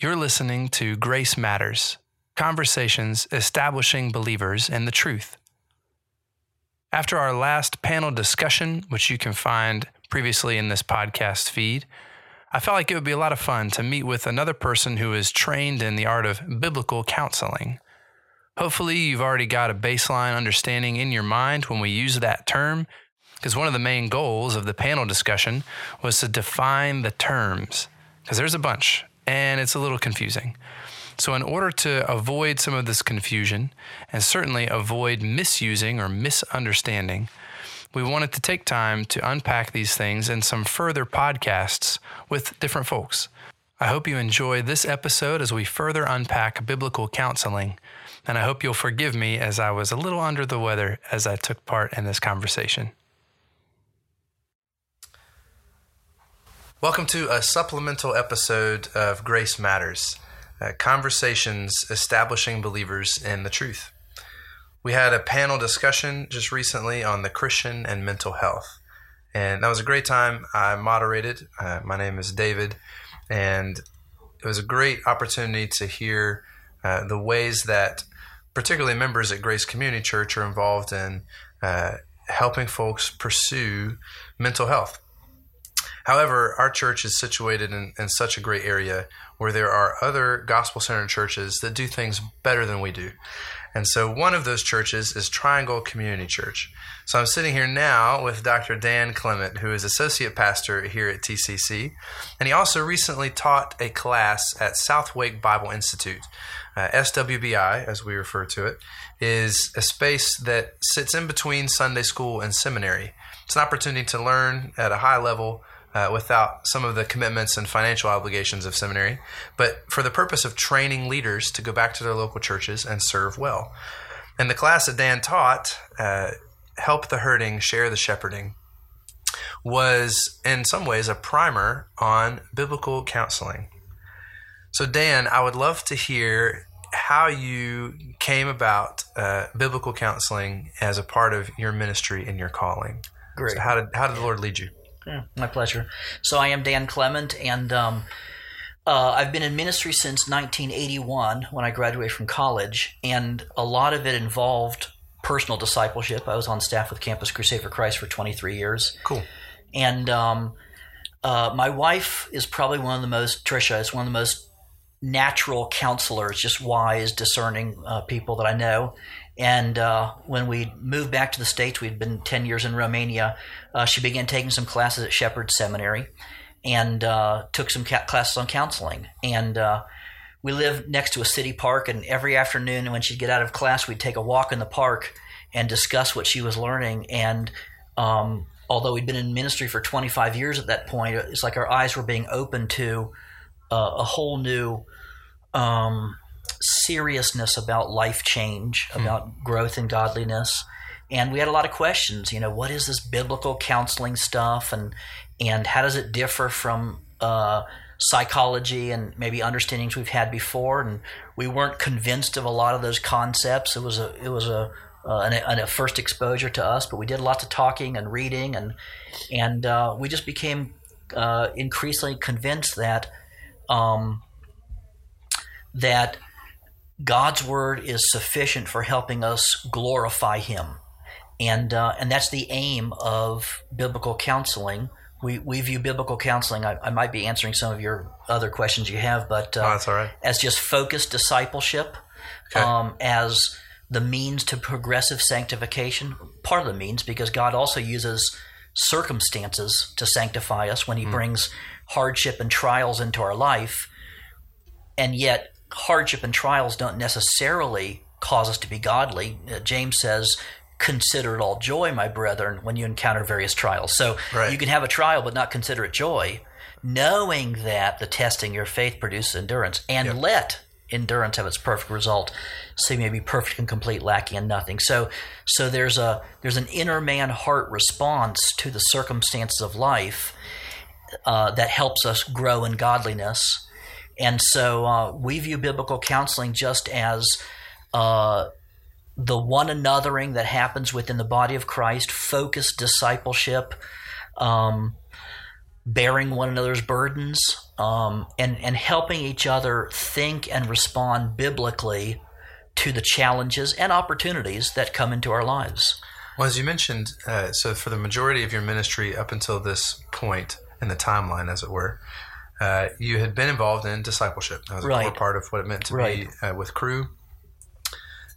You're listening to Grace Matters Conversations Establishing Believers in the Truth. After our last panel discussion, which you can find previously in this podcast feed, I felt like it would be a lot of fun to meet with another person who is trained in the art of biblical counseling. Hopefully, you've already got a baseline understanding in your mind when we use that term, because one of the main goals of the panel discussion was to define the terms, because there's a bunch and it's a little confusing. So, in order to avoid some of this confusion and certainly avoid misusing or misunderstanding, we wanted to take time to unpack these things in some further podcasts with different folks. I hope you enjoy this episode as we further unpack biblical counseling, and I hope you'll forgive me as I was a little under the weather as I took part in this conversation. Welcome to a supplemental episode of Grace Matters uh, Conversations Establishing Believers in the Truth. We had a panel discussion just recently on the Christian and mental health, and that was a great time. I moderated. Uh, my name is David, and it was a great opportunity to hear uh, the ways that, particularly members at Grace Community Church, are involved in uh, helping folks pursue mental health However, our church is situated in, in such a great area where there are other gospel centered churches that do things better than we do. And so one of those churches is Triangle Community Church. So I'm sitting here now with Dr. Dan Clement, who is associate pastor here at TCC. And he also recently taught a class at Southwake Bible Institute. Uh, SWBI, as we refer to it, is a space that sits in between Sunday school and seminary. It's an opportunity to learn at a high level uh, without some of the commitments and financial obligations of seminary, but for the purpose of training leaders to go back to their local churches and serve well. And the class that Dan taught, uh, Help the Hurting, Share the Shepherding, was in some ways a primer on biblical counseling. So, Dan, I would love to hear how you came about uh, biblical counseling as a part of your ministry and your calling. Great. So how did how did the Lord lead you? Yeah, my pleasure. So I am Dan Clement, and um, uh, I've been in ministry since 1981 when I graduated from college, and a lot of it involved personal discipleship. I was on staff with Campus Crusade for Christ for 23 years. Cool. And um, uh, my wife is probably one of the most, Trisha, is one of the most natural counselors, just wise, discerning uh, people that I know. And uh, when we moved back to the States, we'd been 10 years in Romania. Uh, she began taking some classes at Shepherd Seminary and uh, took some ca- classes on counseling. And uh, we lived next to a city park, and every afternoon when she'd get out of class, we'd take a walk in the park and discuss what she was learning. And um, although we'd been in ministry for 25 years at that point, it's like our eyes were being opened to uh, a whole new. Um, seriousness about life change, hmm. about hmm. growth and godliness. And we had a lot of questions. You know, what is this biblical counseling stuff, and and how does it differ from uh, psychology and maybe understandings we've had before? And we weren't convinced of a lot of those concepts. It was a it was a uh, an, a first exposure to us, but we did lots of talking and reading, and and uh, we just became uh, increasingly convinced that um, that God's word is sufficient for helping us glorify Him, and uh, and that's the aim of biblical counseling. We, we view biblical counseling. I, I might be answering some of your other questions you have, but uh, oh, that's all right. As just focused discipleship, okay. um, as the means to progressive sanctification. Part of the means because God also uses circumstances to sanctify us when He mm. brings hardship and trials into our life, and yet hardship and trials don't necessarily cause us to be godly. Uh, James says, Consider it all joy, my brethren, when you encounter various trials. So right. you can have a trial but not consider it joy, knowing that the testing your faith produces endurance, and yep. let endurance have its perfect result, so you may be perfect and complete, lacking in nothing. So, so there's a there's an inner man heart response to the circumstances of life uh, that helps us grow in godliness and so uh, we view biblical counseling just as uh, the one anothering that happens within the body of Christ, focused discipleship, um, bearing one another's burdens, um, and and helping each other think and respond biblically to the challenges and opportunities that come into our lives. Well, as you mentioned, uh, so for the majority of your ministry up until this point in the timeline, as it were, uh, you had been involved in discipleship. That was a Right. core part of what it meant to Right. be uh, with Cru.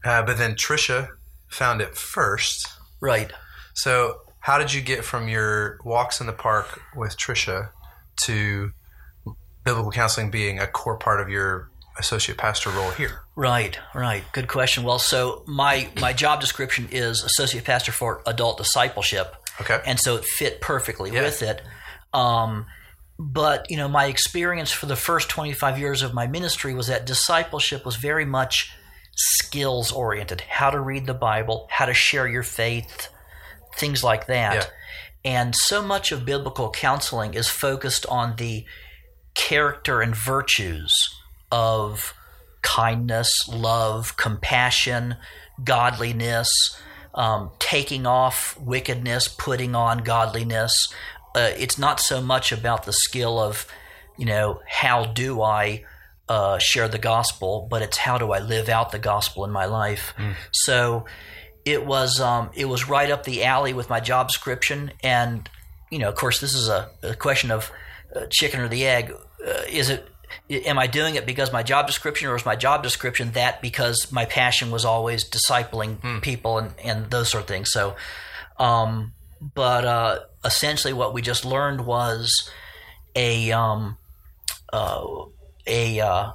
Uh, but then Trisha found it first. Right. So, how did you get from your walks in the park with Trisha to biblical counseling being a core part of your associate pastor role here? Right, right. Good question. Well, so my my job description is associate pastor for adult discipleship, Okay. and so it fit perfectly Yeah. with it. Um, but you know, my experience for the first twenty five years of my ministry was that discipleship was very much skills oriented. How to read the Bible, how to share your faith, things like that. Yeah. And so much of biblical counseling is focused on the character and virtues of kindness, love, compassion, godliness, um, taking off wickedness, putting on godliness. Uh, it's not so much about the skill of, you know, how do I uh, share the gospel, but it's how do I live out the gospel in my life. So it was um, it was right up the alley with my job description, and you know, of course, this is a, a question of uh, chicken or the egg. Uh, is it? Am I doing it because my job description, or is my job description that because my passion was always discipling people and, and those sort of things? So, um, but uh, essentially, what we just learned was a um, uh, a uh,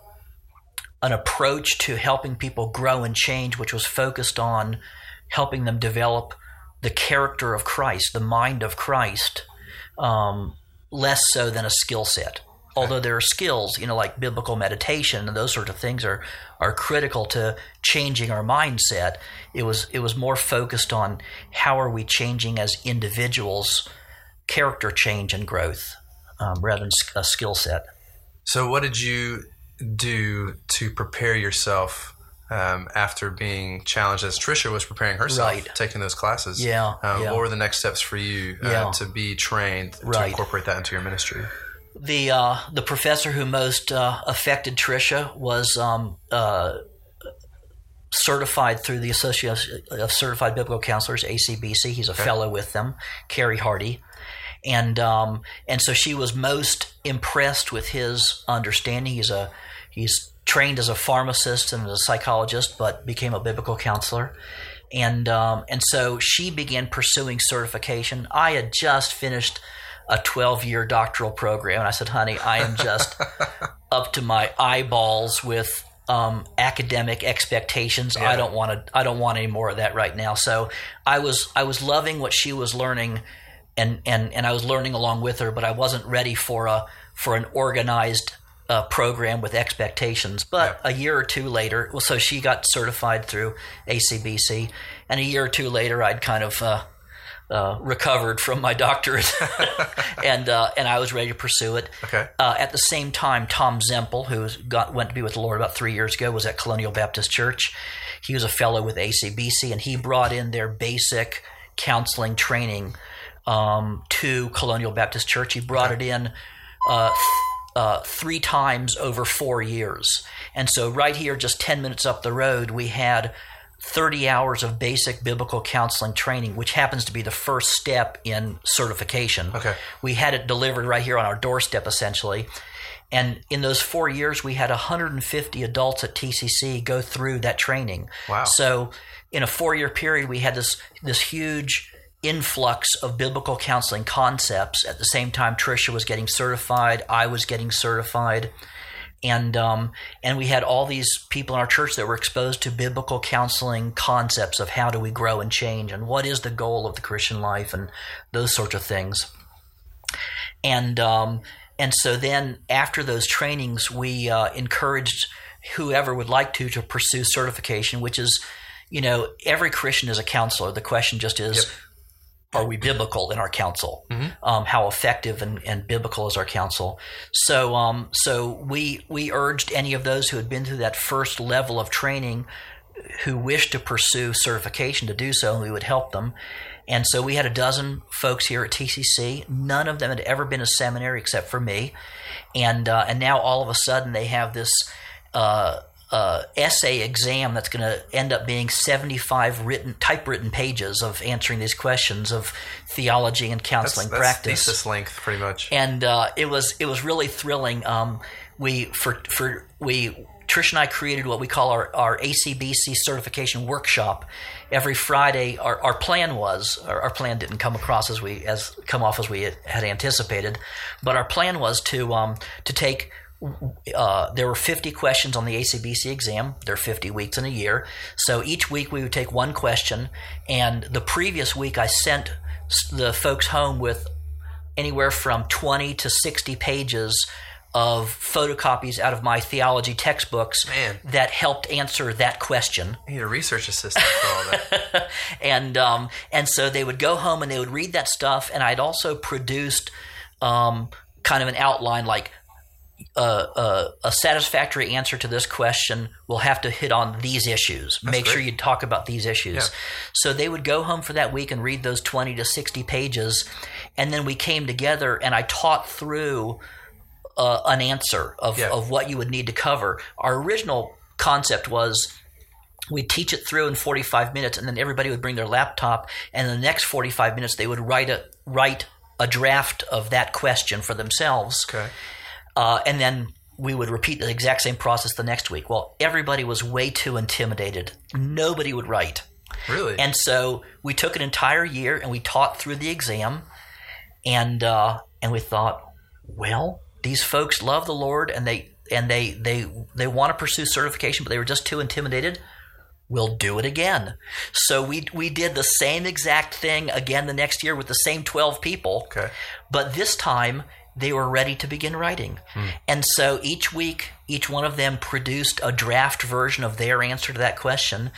an approach to helping people grow and change, which was focused on helping them develop the character of Christ, the mind of Christ, um, less so than a skill set. Although there are skills, you know, like biblical meditation and those sorts of things are are critical to changing our mindset. It was it was more focused on how are we changing as individuals, character change and growth, um, rather than a skill set. So, what did you do to prepare yourself um, after being challenged as Trisha was preparing herself, Right. taking those classes? Yeah, Um, yeah. What were the next steps for you uh, Yeah. to be trained to incorporate that into your ministry? The uh, the professor who most uh, affected Tricia was um, uh, certified through the Association of Certified Biblical Counselors (ACBC). He's a fellow with them, Carey Hardy, and um, and so she was most impressed with his understanding. He's a he's trained as a pharmacist and a psychologist, but became a biblical counselor. And um, and so she began pursuing certification. I had just finished a 12 year doctoral program. And I said, honey, I am just up to my eyeballs with um, academic expectations. I don't want to. I don't want any more of that right now. So I was I was loving what she was learning, and and and I was learning along with her. But I wasn't ready for a for an organized uh, program with expectations. But a year or two later, well, so she got certified through ACBC, and a year or two later, I'd kind of. Uh, uh, recovered from my doctorate, and uh, and I was ready to pursue it. Okay. Uh, at the same time, Tom Zempel, who got went to be with the Lord about three years ago, was at Colonial Baptist Church. He was a fellow with ACBC, and he brought in their basic counseling training um, to Colonial Baptist Church. He brought it in uh, th- uh, three times over four years, and so right here, just ten minutes up the road, we had 30 hours of basic biblical counseling training, which happens to be the first step in certification. Okay. We had it delivered right here on our doorstep, essentially. And in those four years, we had 150 adults at TCC go through that training. Wow. So, in a four-year period, we had this this huge influx of biblical counseling concepts. At the same time, Tricia was getting certified. I was getting certified and um, and we had all these people in our church that were exposed to biblical counseling concepts of how do we grow and change and what is the goal of the Christian life and those sorts of things. And um, and so then after those trainings, we uh, encouraged whoever would like to to pursue certification, which is, you know, every Christian is a counselor. The question just is. Yep. Are we biblical in our counsel? Um, how effective and, and biblical is our counsel? So, um, so we we urged any of those who had been through that first level of training who wished to pursue certification to do so, and we would help them. And so we had a dozen folks here at TCC. None of them had ever been a seminary except for me, and uh, and now all of a sudden they have this. Uh, uh, essay exam that's going to end up being 75 written typewritten pages of answering these questions of theology and counseling that's, that's practice thesis length, pretty much. and uh, it was it was really thrilling. Um, we for for we Trish and I created what we call our, our ACBC certification workshop. Every Friday, our, our plan was our, our plan didn't come across as we as come off as we had, had anticipated, but our plan was to um, to take uh, there were 50 questions on the ACBC exam. There are 50 weeks in a year. So each week we would take one question. And the previous week I sent the folks home with anywhere from 20 to 60 pages of photocopies out of my theology textbooks Man. that helped answer that question You need a research assistant for all that. and um, and so they would go home and they would read that stuff. And I'd also produced um, kind of an outline, like uh, uh, a satisfactory answer to this question will have to hit on these issues. Make sure you talk about these issues. Yeah. So they would go home for that week and read those twenty to sixty pages, and then we came together and I taught through uh, an answer of, Yeah. of what you would need to cover. Our original concept was we'd teach it through in 45 minutes and then everybody would bring their laptop and in the next 45 minutes they would write a write a draft of that question for themselves Okay. Uh, and then we would repeat the exact same process the next week well everybody was way too intimidated nobody would write Really? and so we took an entire year and we taught through the exam, and uh, and we thought, well, these folks love the Lord and they and they they they want to pursue certification, but they were just too intimidated. We'll do it again. So we we did the same exact thing again the next year with the same twelve people. Okay. But this time they were ready to begin writing. And so each week, each one of them produced a draft version of their answer to that question.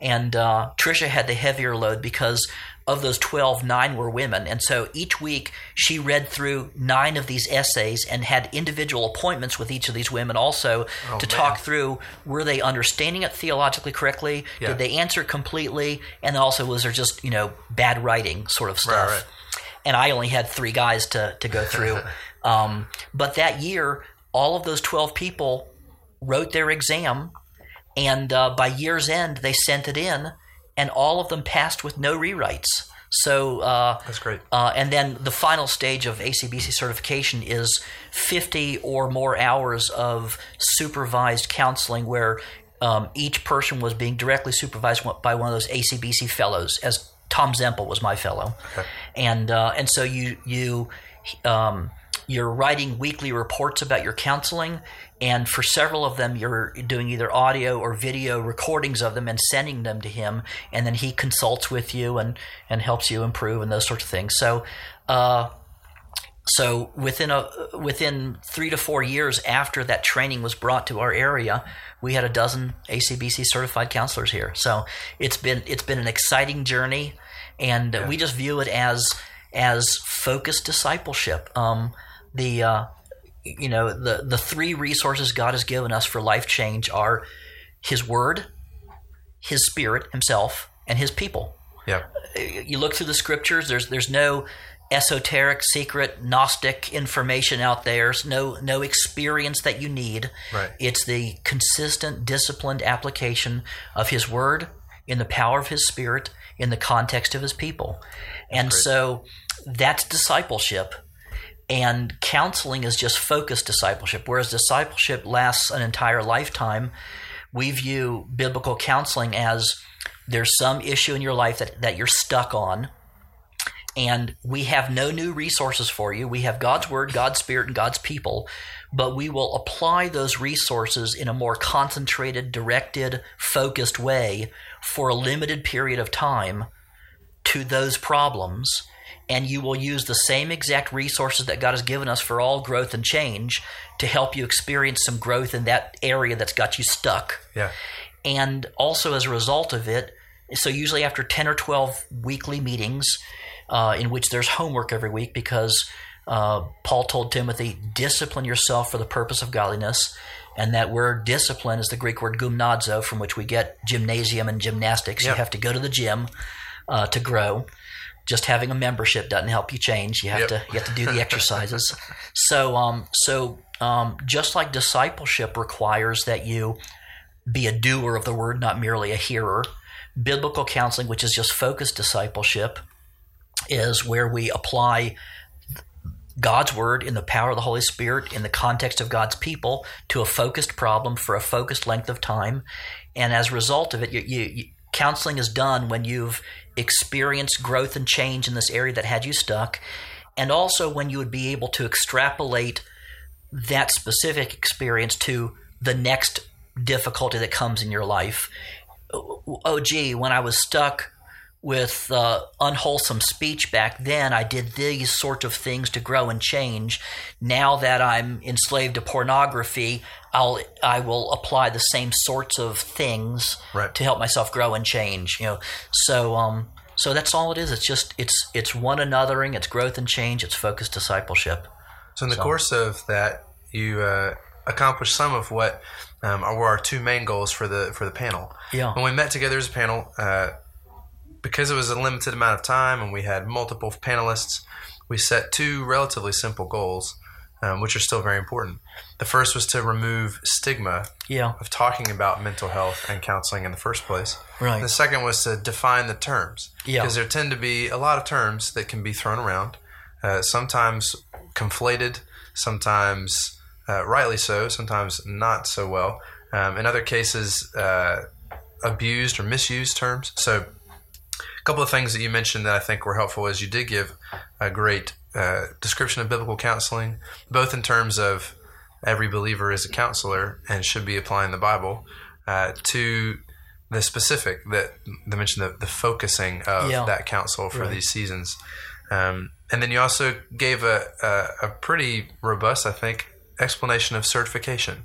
And uh, Trisha had the heavier load because of those 12, nine were women. And so each week she read through nine of these essays and had individual appointments with each of these women also Oh, to man. talk through were they understanding it theologically correctly? Yeah. Did they answer completely? And also was there just, you know, bad writing sort of stuff? right. and I only had three guys to, to go through. um, but that year, all of those 12 people wrote their exam, and uh, by year's end, they sent it in, and all of them passed with no rewrites. So, uh, That's great. uh, and then the final stage of ACBC certification is 50 or more hours of supervised counseling where um, each person was being directly supervised by one of those ACBC fellows, as Tom Zempel was my fellow. And, uh, and so you, you, um, you're writing weekly reports about your counseling, and for several of them, you're doing either audio or video recordings of them and sending them to him, and then he consults with you and and helps you improve and those sorts of things. So, uh, so within a within three to four years after that training was brought to our area, we had a dozen ACBC certified counselors here. So it's been it's been an exciting journey, and we just view it as as focused discipleship. Um, the uh, you know the the three resources God has given us for life change are His Word, His Spirit Himself, and His people. Yeah. you look through the scriptures there's there's no esoteric secret gnostic information out there. There's no no experience that you need. Right. it's the consistent disciplined application of his word in the power of his spirit in the context of his people. And so that's discipleship and counseling is just focused discipleship whereas discipleship lasts an entire lifetime. We view biblical counseling as there's some issue in your life that, that you're stuck on and we have no new resources for you. We have god's word god's spirit and god's people but we will apply those resources in a more concentrated directed focused way for a limited period of time to those problems and you will use the same exact resources that God has given us for all growth and change to help you experience some growth in that area that's got you stuck. Yeah. And also as a result of it, so usually after 10 or 12 weekly meetings, uh, in which there's homework every week because uh, Paul told Timothy, discipline yourself for the purpose of godliness. And that word discipline is the Greek word gymnazo, from which we get gymnasium and gymnastics. Yep. You have to go to the gym uh, to grow. Just having a membership doesn't help you change. You have Yep. to you have to do the exercises. so um, so um, just like discipleship requires that you be a doer of the word, not merely a hearer. Biblical counseling, which is just focused discipleship, is where we apply God's word in the power of the Holy Spirit in the context of God's people to a focused problem for a focused length of time. And as a result of it, you, you, you, counseling is done when you've experienced growth and change in this area that had you stuck, and also when you would be able to extrapolate that specific experience to the next difficulty that comes in your life. Oh, oh gee, when I was stuck with uh, unwholesome speech back then, I did these sort of things to grow and change. Now that I'm enslaved to pornography, I'll I will apply the same sorts of things Right. to help myself grow and change. You know, so um, so that's all it is. It's just it's it's one anothering. It's growth and change. It's focused discipleship. So in the course of that, you uh, accomplished some of what um, were our two main goals for the for the panel. Yeah. When we met together as a panel, uh, because it was a limited amount of time and we had multiple panelists, we set two relatively simple goals, um, which are still very important. The first was to remove stigma Yeah. of talking about mental health and counseling in the first place. Right. The second was to define the terms. Yeah. Because there tend to be a lot of terms that can be thrown around, uh, sometimes conflated, sometimes uh, rightly so, sometimes not so well. Um, in other cases, uh, abused or misused terms. So, couple of things that you mentioned that I think were helpful is you did give a great uh, description of biblical counseling, both in terms of every believer is a counselor and should be applying the Bible, uh, to the specific that they mentioned the, the focusing of Yeah. that counsel for Right. these seasons. Um, and then you also gave a, a, a pretty robust, I think, explanation of certification.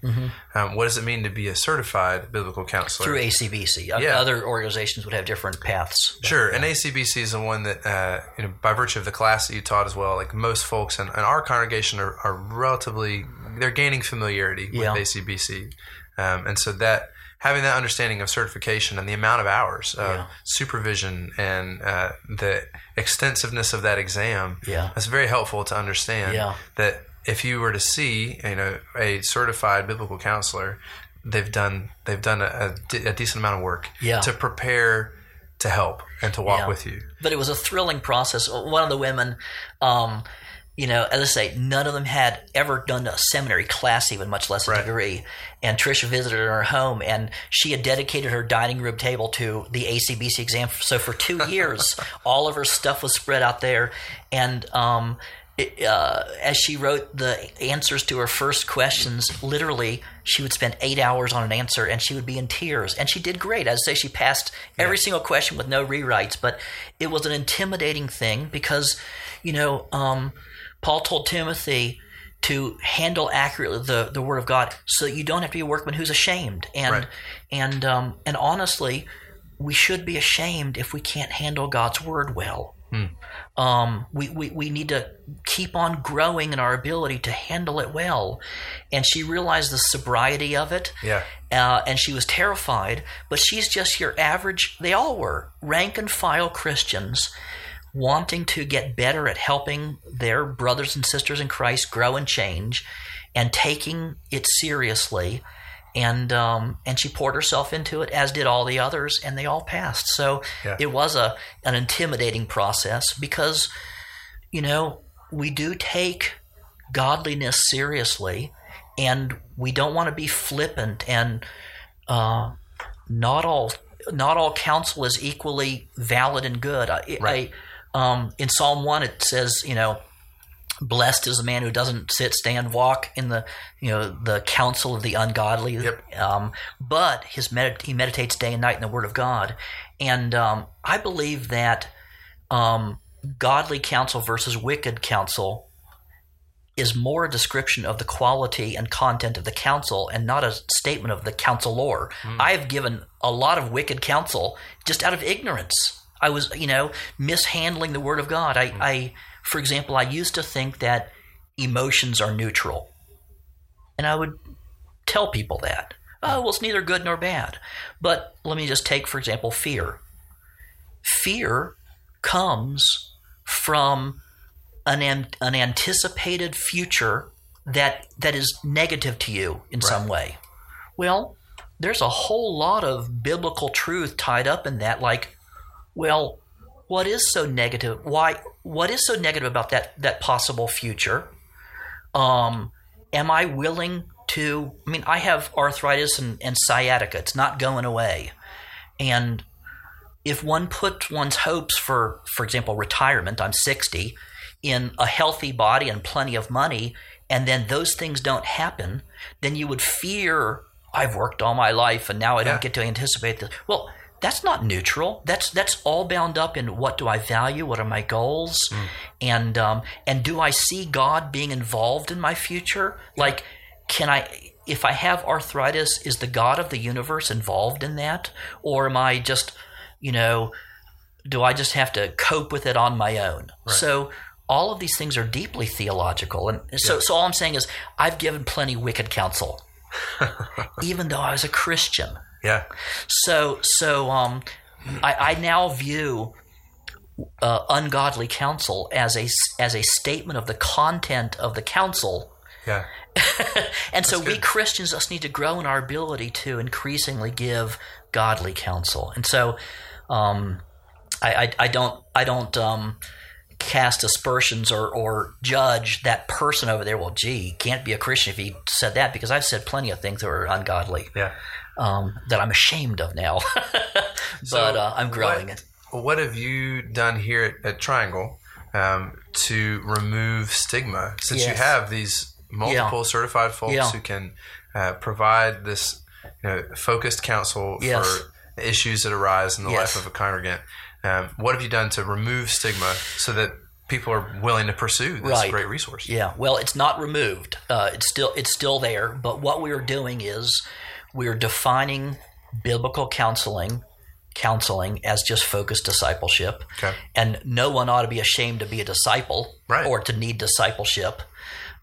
Um, what does it mean to be a certified biblical counselor? Through ACBC. Yeah. Other organizations would have different paths. Sure, and ACBC is the one that, uh, you know, by virtue of the class that you taught as well, like most folks in, in our congregation are, are relatively, they're gaining familiarity Yeah. with ACBC. Um, and so that, having that understanding of certification and the amount of hours of Yeah. supervision and uh, the extensiveness of that exam, Yeah. that's very helpful to understand Yeah. that if you were to see, you know, a certified biblical counselor, they've done they've done a, a a decent amount of work Yeah. to prepare to help and to walk Yeah. with you. but it was a thrilling process. One of the women, um, you know, as I say, none of them had ever done a seminary class, even much less a Right. degree. And Trisha visited her home, and she had dedicated her dining room table to the ACBC exam. So for two years, all of her stuff was spread out there, and um, uh, as she wrote the answers to her first questions, literally, she would spend eight hours on an answer, and she would be in tears. And she did great. As I say, she passed every single question with no rewrites. But it was an intimidating thing because, you know, um, Paul told Timothy to handle accurately the, the word of God, so that you don't have to be a workman who's ashamed. And Right. and um, and honestly, we should be ashamed if we can't handle God's word well. Um, we, we, we need to keep on growing in our ability to handle it well. And she realized the sobriety of it. Yeah. Uh, and she was terrified, but she's just your average, they all were, rank and file Christians wanting to get better at helping their brothers and sisters in Christ grow and change and taking it seriously. And um, and she poured herself into it, as did all the others, and they all passed. So Yeah. it was a an intimidating process because, you know, we do take godliness seriously, and we don't want to be flippant and uh, not all not all counsel is equally valid and good. I, Right. I, um, in Psalm one, it says, you know, blessed is the man who doesn't sit, stand, walk in the you know the counsel of the ungodly. Yep. Um, but his medit- he meditates day and night in the Word of God, and um, I believe that um, godly counsel versus wicked counsel is more a description of the quality and content of the counsel and not a statement of the counselor. I have given a lot of wicked counsel just out of ignorance. I was, you know, mishandling the word of God. I, I for example, I used to think that emotions are neutral. And I would tell people that. Oh, well, it's neither good nor bad. But let me just take, for example, fear. Fear comes from an, an anticipated future that that is negative to you in right. some way. Well, there's a whole lot of biblical truth tied up in that. Like, well, what is so negative? Why? What is so negative about that that possible future? Um, am I willing to? I mean, I have arthritis and, and sciatica. It's not going away, and if one puts one's hopes for, for example, retirement, I'm 60, in a healthy body and plenty of money, and then those things don't happen, then you would fear, I've worked all my life and now I don't get to anticipate this. Well, that's not neutral. That's that's all bound up in what do I value? What are my goals? Mm. And um, and do I see God being involved in my future? Like, can I? If I have arthritis, is the God of the universe involved in that, or am I just you know, do I just have to cope with it on my own? Right. So all of these things are deeply theological. And so, yeah. so all I'm saying is I've given plenty wicked counsel, even though I was a Christian. Yeah. So, so um, I, I now view uh, ungodly counsel as a as a statement of the content of the counsel. Yeah. and That's so good. we Christians just need to grow in our ability to increasingly give godly counsel. And so um, I, I, I, don't I don't um, cast aspersions or, or judge that person over there. Well, gee, can't be a Christian if he said that because I've said plenty of things that are ungodly. Yeah. Um, that I'm ashamed of now, but so uh, I'm growing what, it. What have you done here at, at Triangle um, to remove stigma? Since yes. you have these multiple yeah. certified folks yeah. who can uh, provide this you know, focused counsel yes. for issues that arise in the yes. life of a congregant. Um, what have you done to remove stigma so that people are willing to pursue this right. great resource? Yeah, well, it's not removed. Uh, it's still it's still there. But what we are doing is we're defining biblical counseling counseling as just focused discipleship. Okay. And no one ought to be ashamed to be a disciple right. or to need discipleship.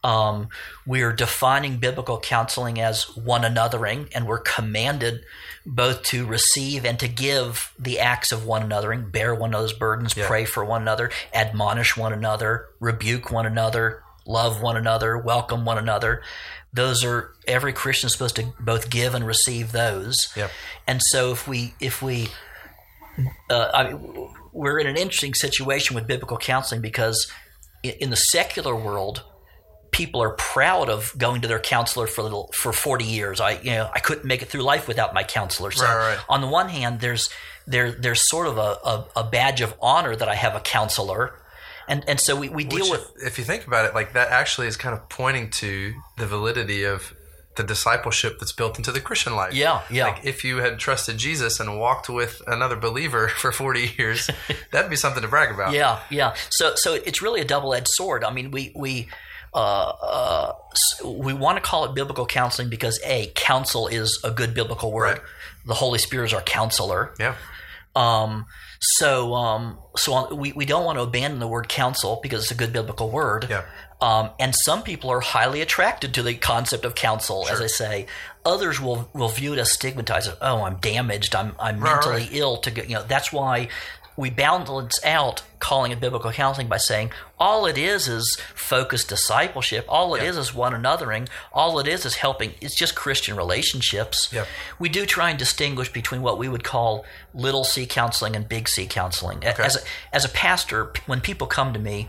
Um, we're defining biblical counseling as one anothering, and we're commanded both to receive and to give the acts of one anothering, bear one another's burdens, yeah. pray for one another, admonish one another, rebuke one another, love one another, welcome one another. Those are every Christian is supposed to both give and receive those. Yep. And so if we if we uh, I mean, we're in an interesting situation with biblical counseling because in the secular world, people are proud of going to their counselor for for 40 years. I you know I couldn't make it through life without my counselor. So right, right. on the one hand, there's there there's sort of a, a, a, badge of honor that I have a counselor. And, and so we, we deal Which, with if you think about it like that actually is kind of pointing to the validity of the discipleship that's built into the Christian life. Yeah, yeah. Like if you had trusted Jesus and walked with another believer for 40 years, that'd be something to brag about. Yeah, yeah. So so it's really a double-edged sword. I mean, we we uh, uh, we want to call it biblical counseling because a counsel is a good biblical word. Right. The Holy Spirit is our counselor. Yeah. Um, so um, so we, we don't want to abandon the word counsel because it's a good biblical word. Yeah. Um, and some people are highly attracted to the concept of counsel, sure. as I say. Others will, will view it as stigmatized. Oh, I'm damaged. I'm, I'm right, mentally right. ill. To get, you know, that's why we balance out calling it biblical counseling by saying all it is is focused discipleship. All it is is one anothering. All it is is helping. It's just Christian relationships. We do try and distinguish between what we would call little C counseling and big C counseling. Okay. As a, as a pastor, when people come to me,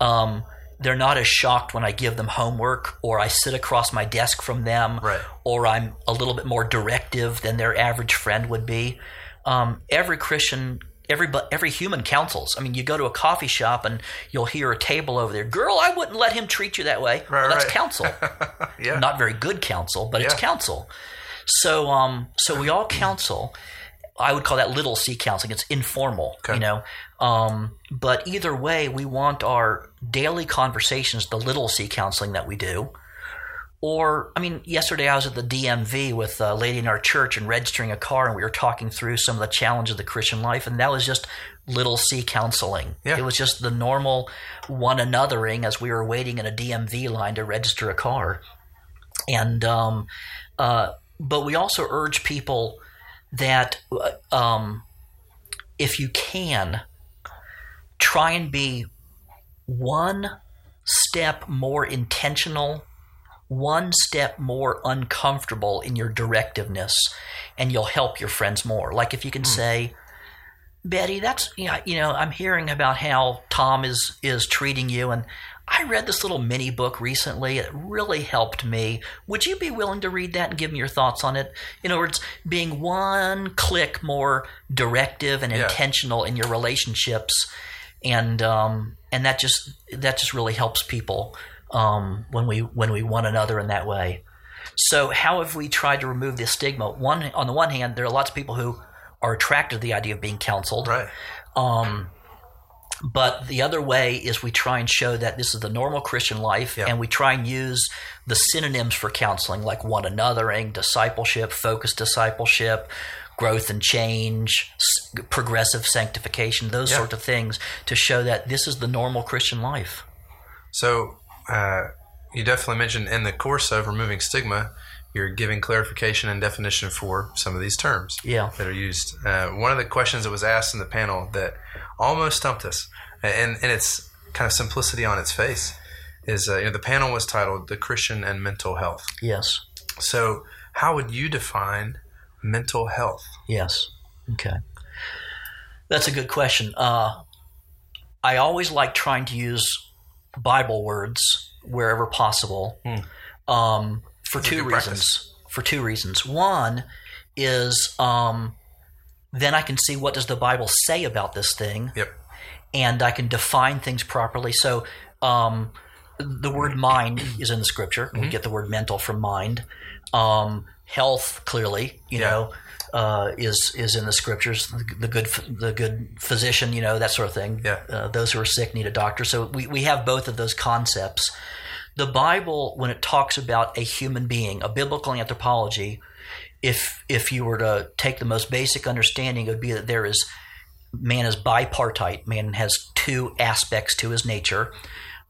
um, they're not as shocked when I give them homework or I sit across my desk from them right. or I'm a little bit more directive than their average friend would be. Um, every Christian every every human counsels. I mean, you go to a coffee shop and you'll hear a table over there. Girl, I wouldn't let him treat you that way. Right, well, that's right. counsel. yeah. Not very good counsel, but yeah. it's counsel. So, um, so we all counsel. I would call that little C counseling. It's informal, okay. you know. Um, but either way, we want our daily conversations, the little C counseling that we do, or, I mean, yesterday I was at the DMV with a lady in our church and registering a car, and we were talking through some of the challenges of the Christian life, and that was just little C counseling. Yeah. It was just the normal one anothering as we were waiting in a DMV line to register a car. and um, uh, but we also urge people that uh, um, if you can try and be one step more intentional one step more uncomfortable in your directiveness and you'll help your friends more. Like if you can say betty that's yeah you know i'm hearing about how tom is is treating you and i read this little mini book recently. It really helped me. Would you be willing to read that and give me your thoughts on it? In other words being one click more directive and Yeah. intentional in your relationships and um, and that just that just really helps people um, when we when we one another in that way. So how have we tried to remove this stigma? One on the one hand, there are lots of people who are attracted to the idea of being counseled, Right. um, but the other way is we try and show that this is the normal Christian life, Yeah. and we try and use the synonyms for counseling, like one anothering, discipleship, focused discipleship, growth and change, s- progressive sanctification, those Yeah. sort of things, to show that this is the normal Christian life. So uh, you definitely mentioned in the course of removing stigma, you're giving clarification and definition for some of these terms Yeah. that are used. Uh, one of the questions that was asked in the panel that almost stumped us, and, and its kind of simplicity on its face, is uh, you know, the panel was titled "The Christian and Mental Health." Yes. So, how would you define mental health? Yes. Okay. That's a good question. Uh, I always like trying to use Bible words wherever possible um, for Hmm. That's two reasons. practice. For two reasons. One is um, then I can see what does the Bible say about this thing, Yep. and I can define things properly. So um, the word mind is in the scripture. Mm-hmm. We get the word mental from mind. Um, health, clearly, you Yeah. know, uh, is is in the scriptures. The, the good the good physician, you know, that sort of thing. Yeah. Uh, those who are sick need a doctor. So we, we have both of those concepts. The Bible, when it talks about a human being, a biblical anthropology, if if you were to take the most basic understanding, it would be that there is man is bipartite. Man has two aspects to his nature: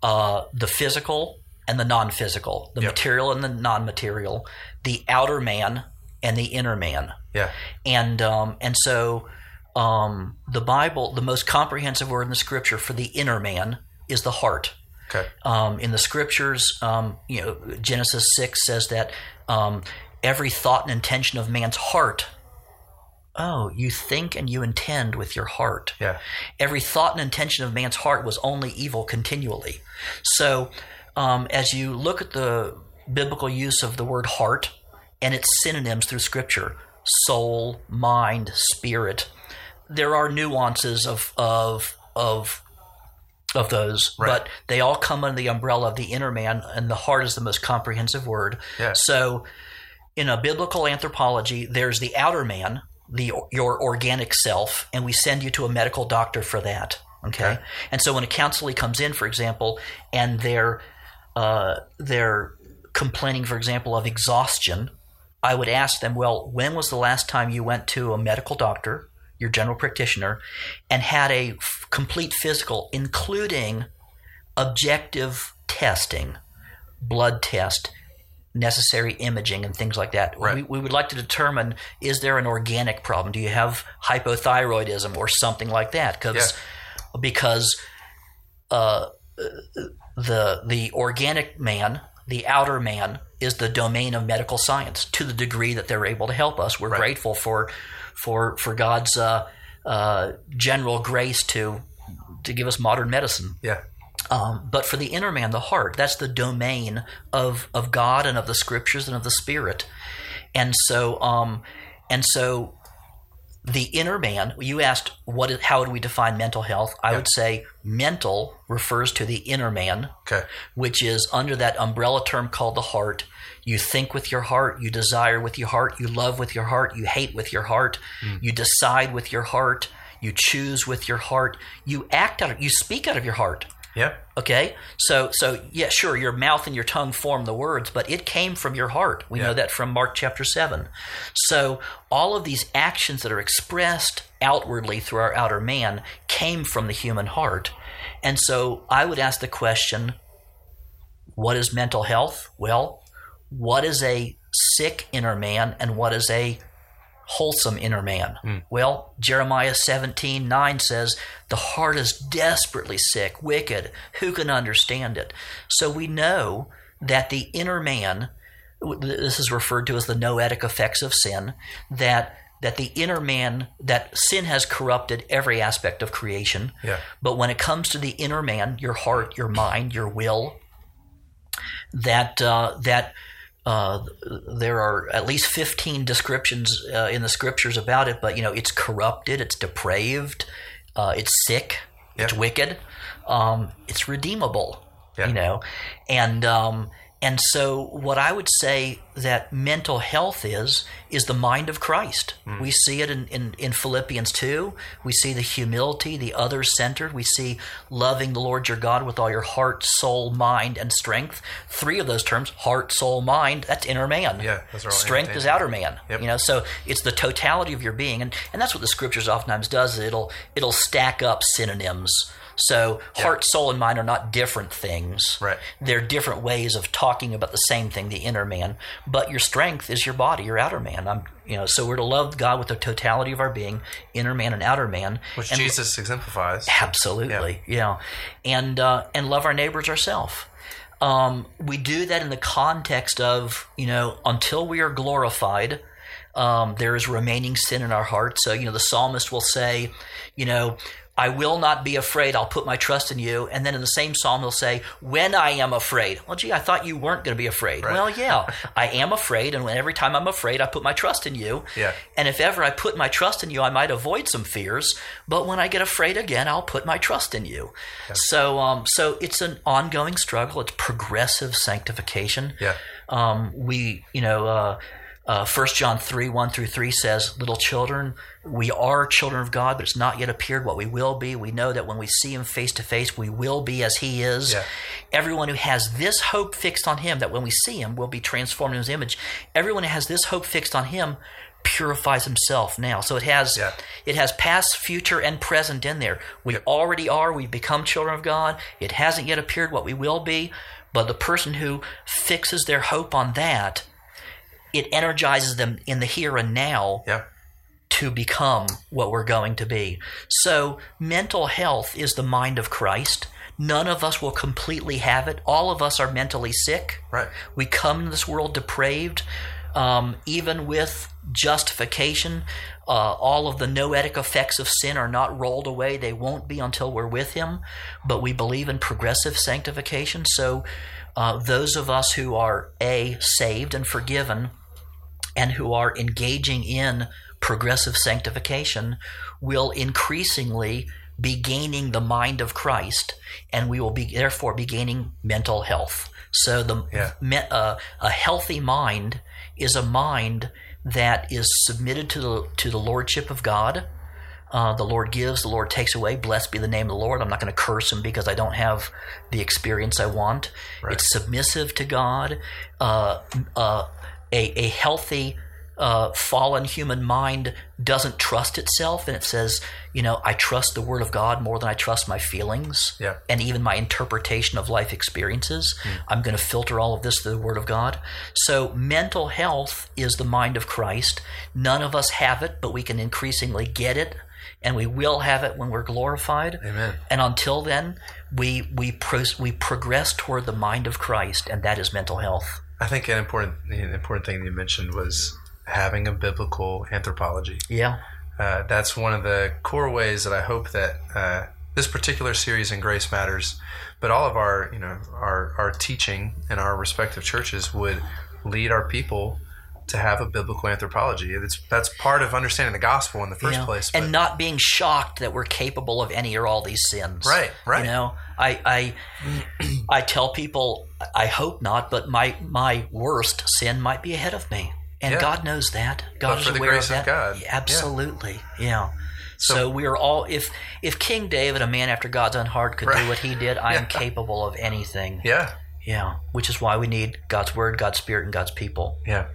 uh, the physical and the non-physical, the Yep. material and the non-material, the outer man and the inner man. Yeah. And um, and so um, the Bible, the most comprehensive word in the Scripture for the inner man is the heart. Okay. Um, in the Scriptures, um, you know, Genesis six says that um, every thought and intention of man's heart. Oh, you think and you intend with your heart. Yeah. Every thought and intention of man's heart was only evil continually. So, um, as you look at the biblical use of the word heart and its synonyms through Scripture soul, mind, spirit there are nuances of, of, of, of those, Right. but they all come under the umbrella of the inner man, and the heart is the most comprehensive word. Yeah. So, in a biblical anthropology, there's the outer man, the your organic self, and we send you to a medical doctor for that. Okay, Okay. and so when a counselee comes in, for example, and they're uh, they're complaining, for example, of exhaustion, I would ask them, well, when was the last time you went to a medical doctor, your general practitioner, and had a f- complete physical, including objective testing, blood test, necessary imaging, and things like that? Right. We, we would like to determine is there an organic problem? Do you have hypothyroidism or something like that? Because because uh, the the organic man, the outer man, is the domain of medical science. To the degree that they're able to help us, we're Right. grateful for for for God's uh, uh, general grace to to give us modern medicine. Yeah. Um, but for the inner man, the heart, that's the domain of of God and of the scriptures and of the spirit. And so, um, and so, the inner man. You asked what? How would we define mental health? I Yeah. would say mental refers to the inner man, Okay. which is under that umbrella term called the heart. You think with your heart, you desire with your heart, you love with your heart, you hate with your heart, hmm. you decide with your heart, you choose with your heart, you act out of, you speak out of your heart. Yeah. Okay, so so yeah, sure, your mouth and your tongue form the words, but it came from your heart. We know that from Mark chapter seven. So all of these actions that are expressed outwardly through our outer man came from the human heart, and so I would ask the question: What is mental health? Well, what is a sick inner man and what is a wholesome inner man? Hmm. Well, Jeremiah 17 9 says, The heart is desperately sick, wicked. Who can understand it? So we know that the inner man, this is referred to as the noetic effects of sin, that that the inner man that sin has corrupted every aspect of creation Yeah. but when it comes to the inner man your heart your mind your will that uh, that uh, there are at least 15 descriptions uh, in the scriptures about it but you know it's corrupted it's depraved uh, it's sick it's wicked um, it's redeemable Yeah. you know and um, and so what I would say that mental health is is the mind of Christ. Hmm. We see it in, in, in Philippians 2. We see the humility, the other centered. We see loving the Lord your God with all your heart, soul, mind, and strength. Three of those terms, heart, soul, mind, that's inner man. Yeah, those are all Strength is outer man. Yep. You know, so it's the totality of your being. And, and that's what the scriptures oftentimes does. It'll it'll stack up synonyms. So heart, soul, and mind are not different things. Right. They're different ways of talking about the same thing, the inner man. But your strength is your body, your outer man. I'm, you know, so we're to love God with the totality of our being, inner man and outer man. Which and, Jesus exemplifies. Absolutely, yeah, and uh, and love our neighbors ourselves. Um, we do that in the context of you know until we are glorified, um, there is remaining sin in our heart. So you know the psalmist will say, you know. I will not be afraid. I'll put my trust in you. And then in the same psalm, he'll say, When I am afraid. Well, gee, I thought you weren't going to be afraid. Well, yeah, I am afraid. And when, every time I'm afraid, I put my trust in you. Yeah. And if ever I put my trust in you, I might avoid some fears. But when I get afraid again, I'll put my trust in you. Yeah. So, um, so it's an ongoing struggle. It's progressive sanctification. Yeah. Um, we, you know, uh, uh, 1 John 3, 1 through 3 says, Little children, we are children of God, but it's not yet appeared what we will be. We know that when we see Him face to face, we will be as He is. Yeah. Everyone who has this hope fixed on Him, that when we see Him, we'll be transformed in His image. Everyone who has this hope fixed on Him purifies himself now. So it has Yeah. it has past, future, and present in there. We already are. We've become children of God. It hasn't yet appeared what we will be, but the person who fixes their hope on that, it energizes them in the here and now Yeah. to become what we're going to be. So, mental health is the mind of Christ. None of us will completely have it. All of us are mentally sick. Right. We come into this world depraved. Um, even with justification, uh, all of the noetic effects of sin are not rolled away. They won't be until we're with Him. But we believe in progressive sanctification. So, uh, those of us who are A, saved and forgiven, and who are engaging in progressive sanctification will increasingly be gaining the mind of Christ, and we will be therefore be gaining mental health. So the Yeah. me, uh, a healthy mind is a mind that is submitted to the to the lordship of God. Uh, the Lord gives, the Lord takes away. Blessed be the name of the Lord. I'm not going to curse him because I don't have the experience I want. Right. It's submissive to God. Uh, uh, a, a healthy, uh, fallen human mind doesn't trust itself, and it says, you know, I trust the Word of God more than I trust my feelings Yeah. and even my interpretation of life experiences. I'm going to filter all of this through the Word of God. So, mental health is the mind of Christ. None of us have it, but we can increasingly get it, and we will have it when we're glorified. Amen. And until then, we we pro- we progress toward the mind of Christ, and that is mental health. I think an important an important thing you mentioned was having a biblical anthropology. Yeah, Uh, that's one of the core ways that I hope that uh, this particular series in Grace Matters, but all of our you know our our teaching in our respective churches would lead our people to have a biblical anthropology. It's that's part of understanding the gospel in the first you know, place. but- and not being shocked that we're capable of any or all these sins. Right, right. You know, I I I tell people I hope not, but my my worst sin might be ahead of me, and Yeah. God knows that. God But is the aware grace of of that. God. Yeah, Absolutely, yeah. So, So- we are all if if King David, a man after God's own heart, could Right. do what he did, I am Yeah. capable of anything. yeah, Yeah, which is why we need God's word, God's spirit, and God's people. yeah,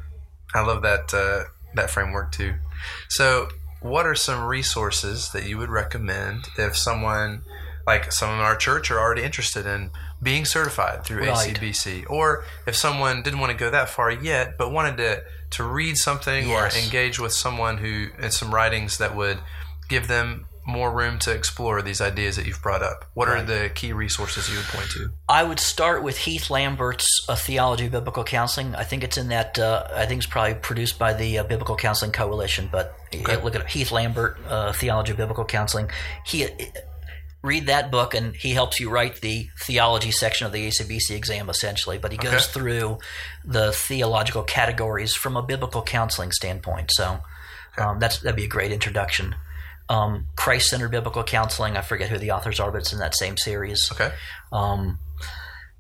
I love that uh, that framework too. So, what are some resources that you would recommend if someone like some in our church are already interested in being certified through Right. ACBC, or if someone didn't want to go that far yet, but wanted to to read something Yes. or engage with someone who and some writings that would give them more room to explore these ideas that you've brought up. What are the key resources you would point to? I would start with Heath Lambert's uh, Theology of Biblical Counseling. I think it's in that. Uh, I think it's probably produced by the uh, Biblical Counseling Coalition. But Okay. look at Heath Lambert, uh, Theology of Biblical Counseling. He read that book, and he helps you write the theology section of the ACBC exam, essentially. But he goes Okay. through the theological categories from a biblical counseling standpoint. So um, that's that'd be a great introduction. Um, Christ-centered biblical counseling. I forget who the authors are, but it's in that same series. Okay. Um,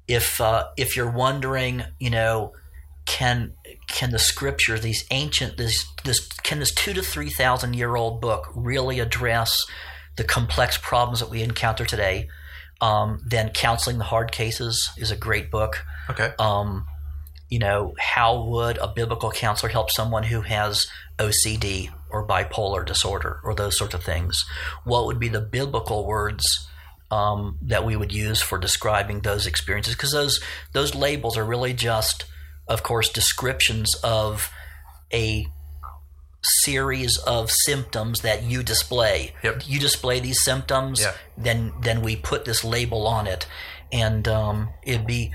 if uh, if you're wondering, you know, can can the scripture, these ancient, this this can this two to three thousand year old book really address the complex problems that we encounter today? Um, then counseling the hard cases is a great book. Okay. Um, you know, how would a biblical counselor help someone who has OCD or bipolar disorder or those sorts of things? What would be the biblical words um, that we would use for describing those experiences? Because those those labels are really just, of course, descriptions of a series of symptoms that you display. Yep. You display these symptoms, then then we put this label on it, and um, it'd be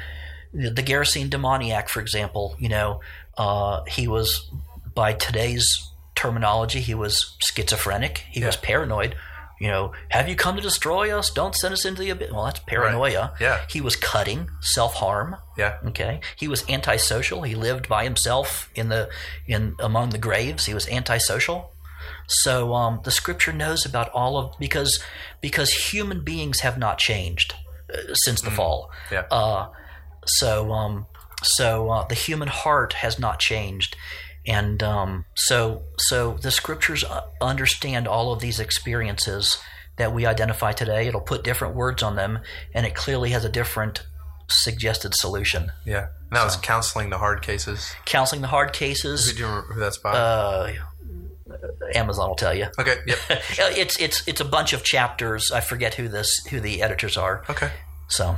the Gerasene demoniac, for example. You know, uh, he was by today's terminology, he was schizophrenic. He was paranoid. You know, have you come to destroy us? Don't send us into the abyss. Well, that's paranoia. Yeah. He was cutting, self harm. Yeah. Okay. He was antisocial. He lived by himself in the in among the graves. He was antisocial. So um, the scripture knows about all of because because human beings have not changed uh, since the fall. Yeah. Uh, so um, so uh, the human heart has not changed, and um, so so the scriptures uh, understand all of these experiences that we identify today. It'll put different words on them, and it clearly has a different suggested solution. yeah. And that was counseling the hard cases. Counseling the hard Who cases. do you remember who that's by? Uh, Amazon will tell you. okay. Yep. It's it's it's a bunch of chapters. I forget who this who the editors are. Okay. So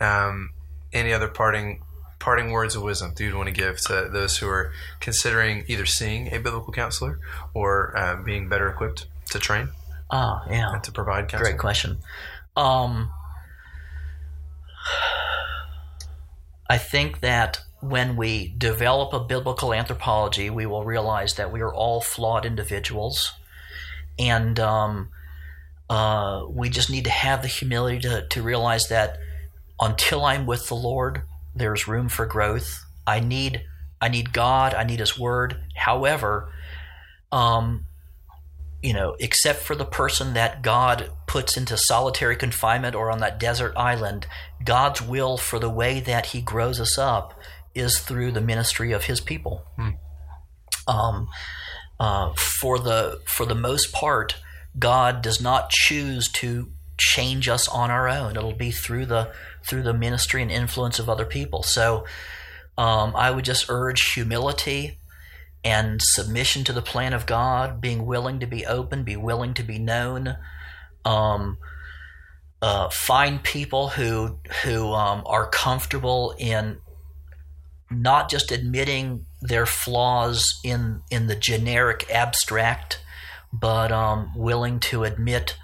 Um, any other parting parting words of wisdom do you want to give to those who are considering either seeing a biblical counselor or uh, being better equipped to train ah yeah. and to provide counseling? Great question. Um, I think that when we develop a biblical anthropology, we will realize that we are all flawed individuals, and um, uh, we just need to have the humility to, to realize that until I'm with the Lord, there's room for growth. I need I need God. I need His Word. However, um, you know, except for the person that God puts into solitary confinement or on that desert island, God's will for the way that He grows us up is through the ministry of His people. Um, uh, for the for the most part, God does not choose to change us on our own. It'll be through the through the ministry and influence of other people. So, um, I would just urge humility and submission to the plan of God, being willing to be open, be willing to be known. Um, uh, find people who who um, are comfortable in not just admitting their flaws in in the generic abstract, but um, willing to admit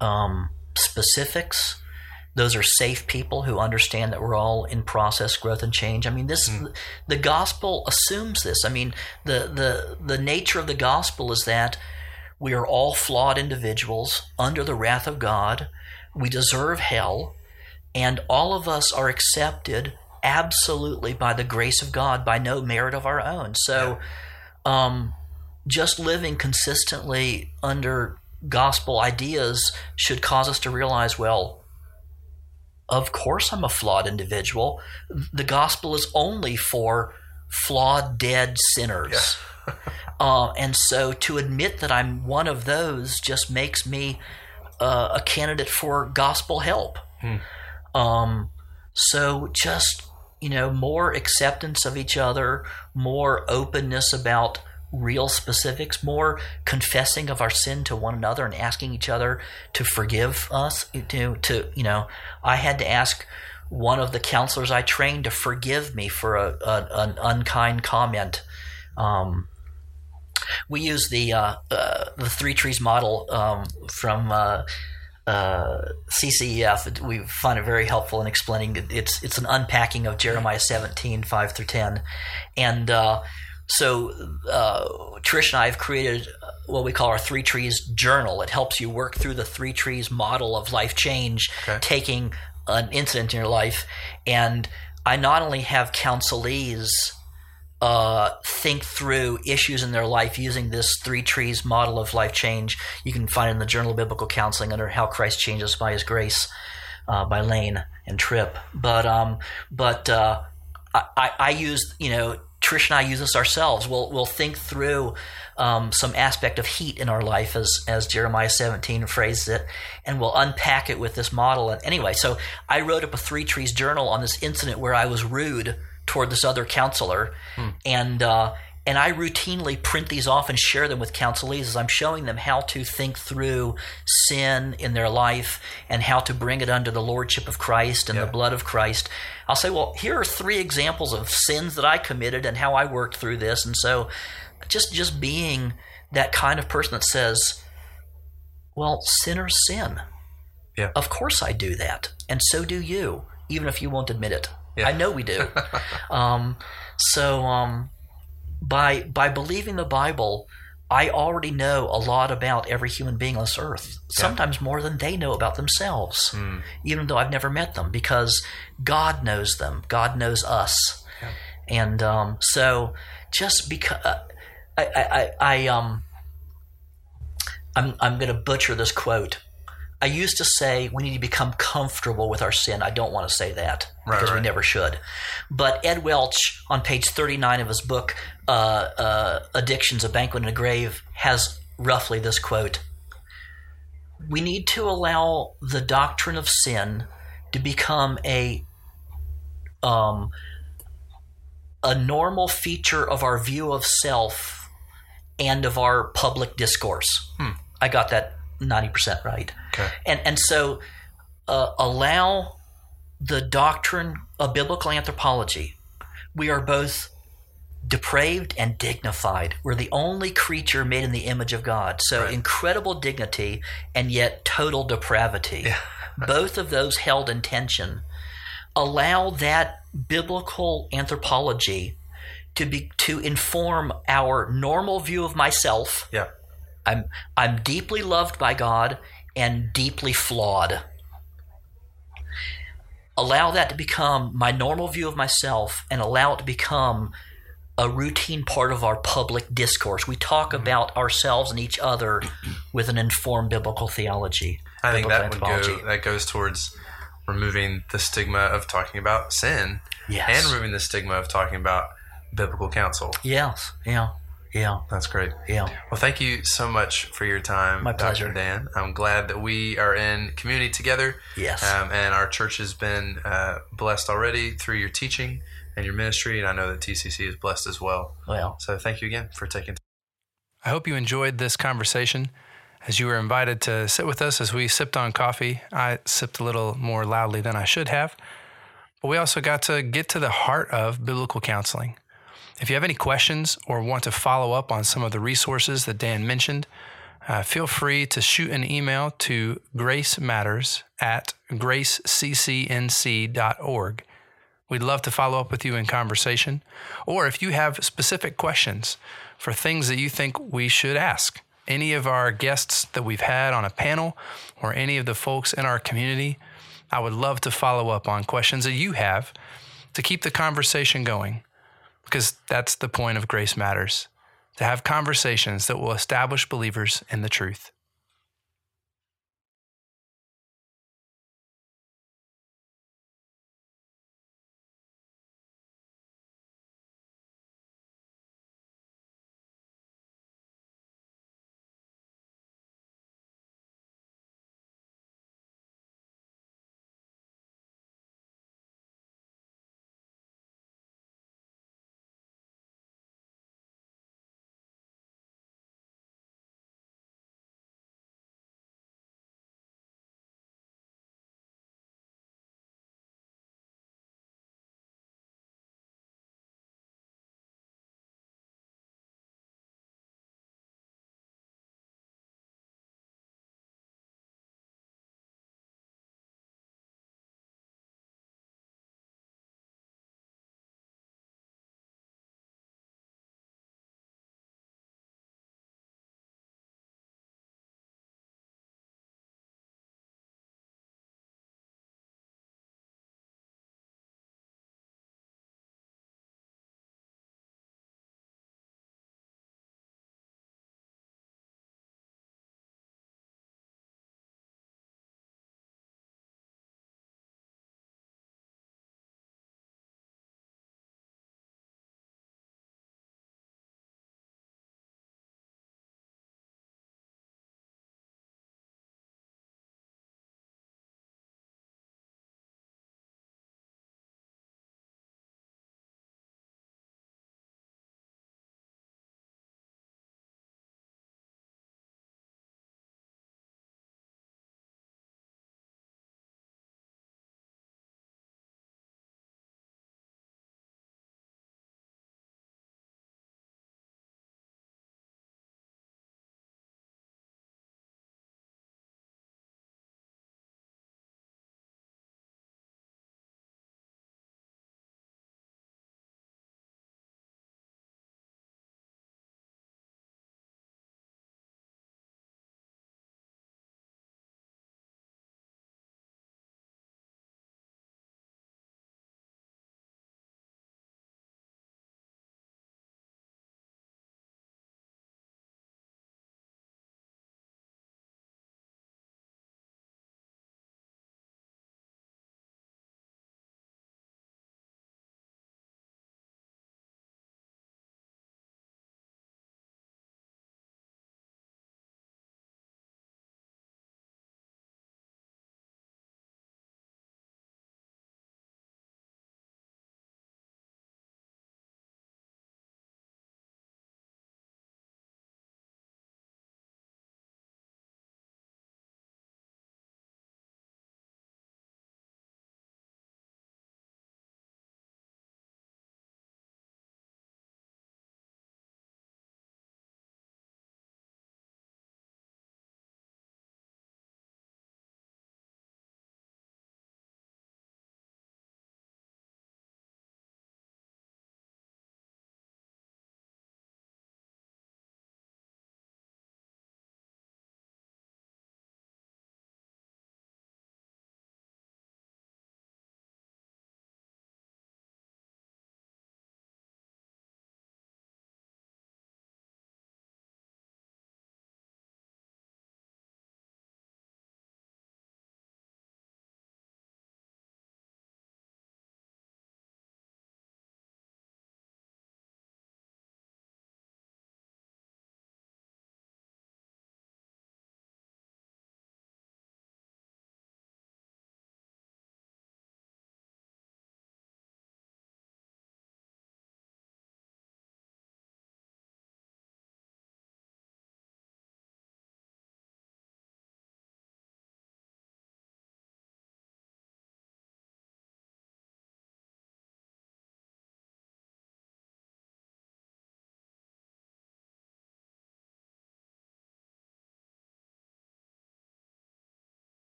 um, specifics. Those are safe people who understand that we're all in process, growth, and change. I mean, this the gospel assumes this. I mean, the the the nature of the gospel is that we are all flawed individuals under the wrath of God. We deserve hell, and all of us are accepted absolutely by the grace of God, by no merit of our own. So, um, just living consistently under gospel ideas should cause us to realize, well, of course I'm a flawed individual. The gospel is only for flawed, dead sinners. uh, and so to admit that I'm one of those just makes me uh, a candidate for gospel help. Um, so just, you know, more acceptance of each other, more openness about real specifics, more confessing of our sin to one another and asking each other to forgive us. To, to you know, I had to ask one of the counselors I trained to forgive me for a, a an unkind comment. Um, we use the uh, uh, the three trees model um, from uh, uh CCEF. We find it very helpful in explaining. It's it's an unpacking of Jeremiah 17, 5 through ten, and uh, so uh, Trish and I have created what we call our three trees journal. It helps you work through the three trees model of life change, okay. taking an incident in your life, and I not only have counselees uh, think through issues in their life using this three trees model of life change. You can find it in the Journal of Biblical Counseling under How Christ Changes by His Grace uh, by Lane and Tripp. But um, but uh, I, I use you know Trish and I use this ourselves. We'll we'll think through um, some aspect of heat in our life, as as Jeremiah 17 phrases it, and we'll unpack it with this model. And anyway, so I wrote up a three trees journal on this incident where I was rude toward this other counselor, hmm. and uh, and I routinely print these off and share them with counselees as I'm showing them how to think through sin in their life and how to bring it under the lordship of Christ and yeah. the blood of Christ. I'll say, well, here are three examples of sins that I committed and how I worked through this. And so, just just being that kind of person that says, well, sinners sin. Yeah. Of course I do that, and so do you, even if you won't admit it. Yeah. I know we do. um, so um, by by believing the Bible, I already know a lot about every human being on this earth. Sometimes more than they know about themselves, mm. even though I've never met them, because God knows them. God knows us, yeah. and um, so just because uh, I, I, I, I um. I'm, I'm going to butcher this quote, I used to say we need to become comfortable with our sin. I don't want to say that right, because right. we never should. But Ed Welch, on page 39 of his book, uh, uh, Addictions, A Banquet in a Grave, has roughly this quote We need to allow the doctrine of sin to become a. Um, a normal feature of our view of self and of our public discourse. Hmm. I got that 90% right. Okay. And, and so uh, allow the doctrine of biblical anthropology. We are both depraved and dignified. We're the only creature made in the image of God. So right. incredible dignity and yet total depravity. Yeah. both of those held in tension. Allow that biblical anthropology to be to inform our normal view of myself. Yeah I'm I'm deeply loved by God and deeply flawed. Allow that to become my normal view of myself and allow it to become a routine part of our public discourse. We talk mm-hmm. about ourselves and each other with an informed biblical theology. I think that would go that goes towards removing the stigma of talking about sin yes. and removing the stigma of talking about biblical counsel. Yes, yeah. Yeah. That's great. Yeah. Well, thank you so much for your time, My pleasure. Dr. Dan. I'm glad that we are in community together. Yes. Um, and our church has been uh, blessed already through your teaching and your ministry. And I know that TCC is blessed as well. Well. So thank you again for taking time. I hope you enjoyed this conversation. As you were invited to sit with us as we sipped on coffee, I sipped a little more loudly than I should have. But we also got to get to the heart of biblical counseling. If you have any questions or want to follow up on some of the resources that Dan mentioned, uh, feel free to shoot an email to Grace Matters at graceccnc.org. We'd love to follow up with you in conversation. Or if you have specific questions for things that you think we should ask, any of our guests that we've had on a panel or any of the folks in our community, I would love to follow up on questions that you have to keep the conversation going because that's the point of Grace Matters to have conversations that will establish believers in the truth.